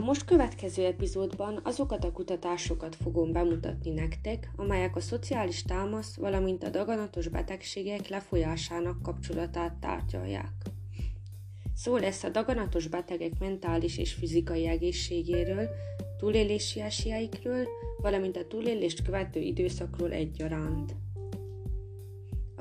A most következő epizódban azokat a kutatásokat fogom bemutatni nektek, amelyek a szociális támasz, valamint a daganatos betegségek lefolyásának kapcsolatát tárgyalják. Szó lesz a daganatos betegek mentális és fizikai egészségéről, túlélési esélyeikről, valamint a túlélést követő időszakról egyaránt.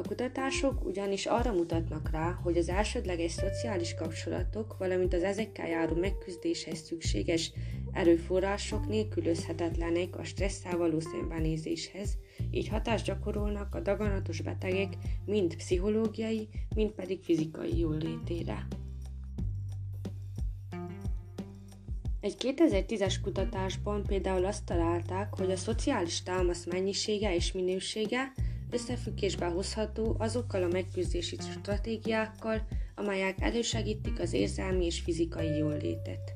Kutatások ugyanis arra mutatnak rá, hogy az elsődleges szociális kapcsolatok, valamint az ezekkel járó megküzdéshez szükséges erőforrások nélkülözhetetlenek a stresszel való szembenézéshez, így hatást gyakorolnak a daganatos betegek mind pszichológiai, mind pedig fizikai jólétére. Egy 2010-es kutatásban például azt találták, hogy a szociális támasz mennyisége és minősége összefüggésbe hozható azokkal a megküzdési stratégiákkal, amelyek elősegítik az érzelmi és fizikai jólétet.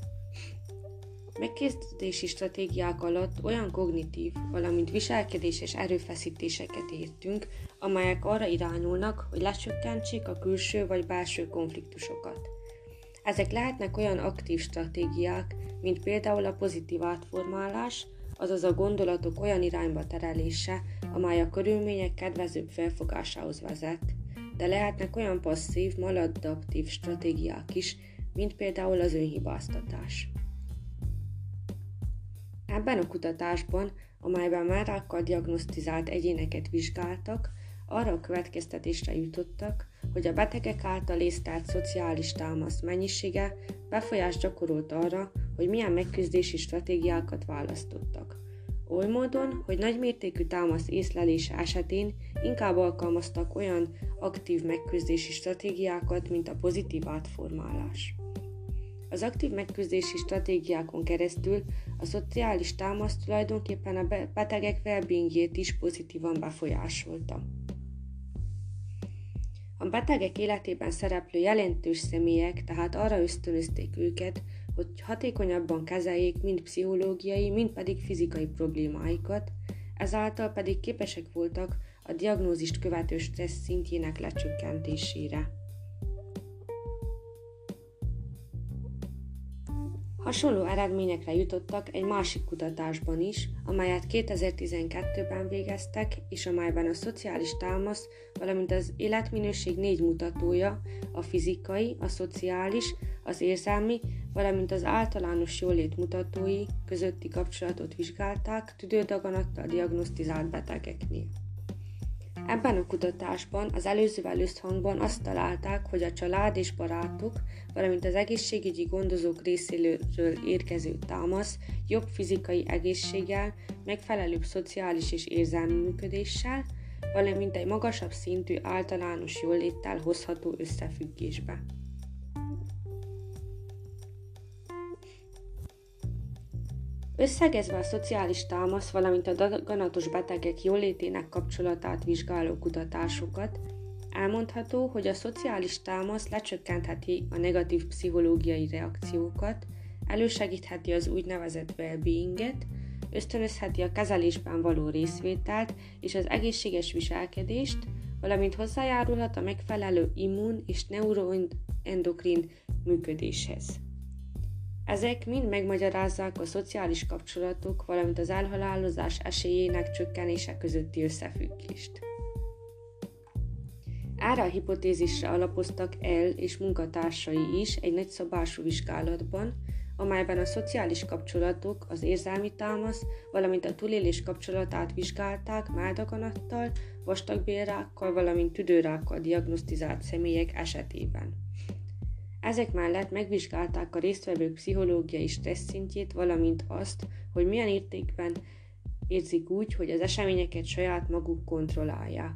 Megkészítési stratégiák alatt olyan kognitív, valamint viselkedéses erőfeszítéseket értünk, amelyek arra irányulnak, hogy lecsökkentsék a külső vagy belső konfliktusokat. Ezek lehetnek olyan aktív stratégiák, mint például a pozitív átformálás, azaz a gondolatok olyan irányba terelése, amely a körülmények kedvezőbb felfogásához vezet, de lehetnek olyan passzív, maladaptív stratégiák is, mint például az önhibáztatás. Ebben a kutatásban, amelyben már rákkal diagnosztizált egyéneket vizsgáltak, arra a következtetésre jutottak, hogy a betegek által észtelt szociális támasz mennyisége befolyást gyakorolt arra, hogy milyen megküzdési stratégiákat választottak. Oly módon, hogy nagymértékű támasz észlelése esetén inkább alkalmaztak olyan aktív megküzdési stratégiákat, mint a pozitív átformálás. Az aktív megküzdési stratégiákon keresztül a szociális támasz tulajdonképpen a betegek well is pozitívan befolyásolta. A betegek életében szereplő jelentős személyek tehát arra ösztönözték őket, hogy hatékonyabban kezeljék mind pszichológiai, mind pedig fizikai problémáikat, ezáltal pedig képesek voltak a diagnózist követő stressz szintjének lecsökkentésére. Hasonló eredményekre jutottak egy másik kutatásban is, amelyet 2012-ben végeztek, és amelyben a szociális támasz, valamint az életminőség négy mutatója, a fizikai, a szociális, az érzelmi, valamint az általános jólét mutatói közötti kapcsolatot vizsgálták tüdődaganattal diagnosztizált betegeknél. Ebben a kutatásban az előzővel összhangban azt találták, hogy a család és barátok, valamint az egészségügyi gondozók részéről érkező támasz jobb fizikai egészséggel, megfelelőbb szociális és érzelmi működéssel, valamint egy magasabb szintű általános jóléttel hozható összefüggésbe. Összegezve a szociális támasz, valamint a daganatos betegek jólétének kapcsolatát vizsgáló kutatásokat, elmondható, hogy a szociális támasz lecsökkentheti a negatív pszichológiai reakciókat, elősegítheti az úgynevezett well-beinget, ösztönözheti a kezelésben való részvételt és az egészséges viselkedést, valamint hozzájárulhat a megfelelő immun és neuroendokrin működéshez. Ezek mind megmagyarázzák a szociális kapcsolatok, valamint az elhalálozás esélyének csökkenése közötti összefüggést. Erre a hipotézisre alapoztak el és munkatársai is egy nagyszabású vizsgálatban, amelyben a szociális kapcsolatok, az érzelmi támasz, valamint a túlélés kapcsolatát vizsgálták máldaganattal, vastagbélrákkal, valamint tüdőrákkal diagnosztizált személyek esetében. Ezek mellett megvizsgálták a résztvevők pszichológiai stressz szintjét, valamint azt, hogy milyen értékben érzik úgy, hogy az eseményeket saját maguk kontrollálják.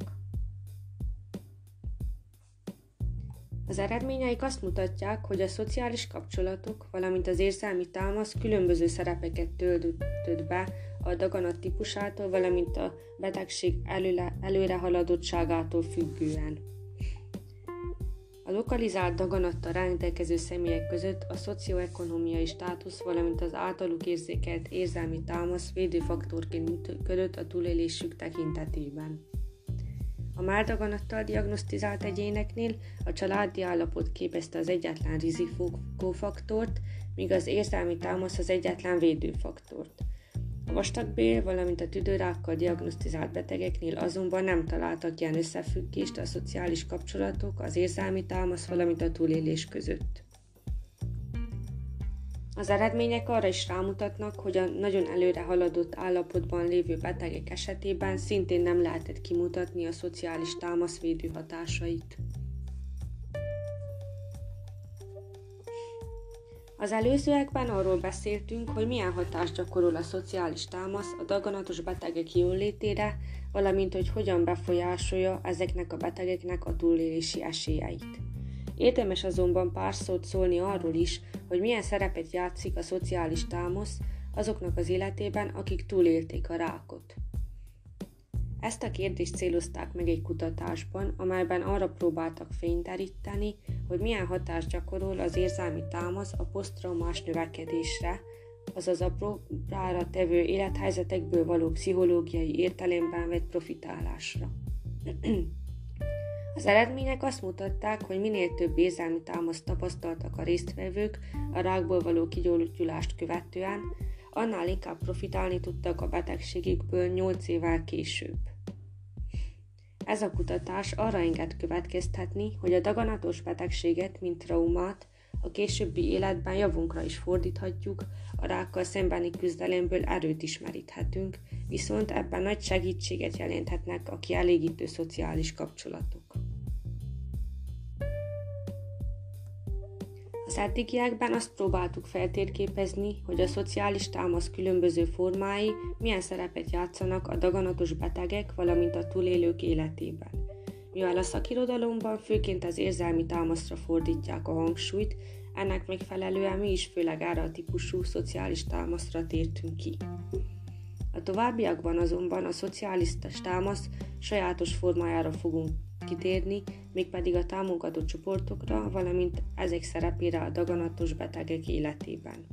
Az eredményeik azt mutatják, hogy a szociális kapcsolatok, valamint az érzelmi támasz különböző szerepeket töltött be a daganat típusától, valamint a betegség előre, előrehaladottságától függően. A lokalizált daganattal rendelkező személyek között a szocioekonomiai státusz, valamint az általuk érzékelt érzelmi támasz védőfaktorként működött a túlélésük tekintetében. A márdaganattal diagnosztizált egyéneknél a családi állapot képezte az egyetlen rizikófaktort, míg az érzelmi támasz az egyetlen védőfaktort. A vastagbél, valamint a tüdőrákkal diagnosztizált betegeknél azonban nem találtak ilyen összefüggést a szociális kapcsolatok, az érzelmi támasz, valamint a túlélés között. Az eredmények arra is rámutatnak, hogy a nagyon előre haladott állapotban lévő betegek esetében szintén nem lehetett kimutatni a szociális támaszvédő hatásait. Az előzőekben arról beszéltünk, hogy milyen hatást gyakorol a szociális támasz a daganatos betegek jólétére, valamint hogy hogyan befolyásolja ezeknek a betegeknek a túlélési esélyeit. Érdemes azonban pár szót szólni arról is, hogy milyen szerepet játszik a szociális támasz azoknak az életében, akik túlélték a rákot. Ezt a kérdést célozták meg egy kutatásban, amelyben arra próbáltak fényderíteni, hogy milyen hatást gyakorol az érzelmi támasz a posztraumás növekedésre, azaz a próbára tevő élethelyzetekből való pszichológiai értelemben vett profitálásra. Az eredmények azt mutatták, hogy minél több érzelmi támaszt tapasztaltak a résztvevők a rákból való kigyógyulást követően, annál inkább profitálni tudtak a betegségükből 8 évvel később. Ez a kutatás arra enged következtetni, hogy a daganatos betegséget, mint traumát, a későbbi életben javunkra is fordíthatjuk, a rákkal szembeni küzdelemből erőt is meríthetünk, viszont ebben nagy segítséget jelenthetnek a kielégítő szociális kapcsolatok. Eddigiekben azt próbáltuk feltérképezni, hogy a szociális támasz különböző formái milyen szerepet játszanak a daganatos betegek, valamint a túlélők életében. Mivel a szakirodalomban főként az érzelmi támaszra fordítják a hangsúlyt, ennek megfelelően mi is főleg erre a típusú szociális támaszra tértünk ki. A továbbiakban azonban a szociális támasz sajátos formájára fogunk kitérni, mégpedig a támogató csoportokra, valamint ezek szerepére a daganatos betegek életében.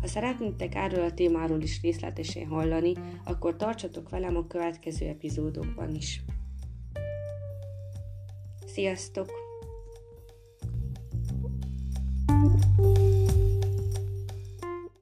Ha szeretnétek erről a témáról is részletesen hallani, akkor tartsatok velem a következő epizódokban is. Sziasztok!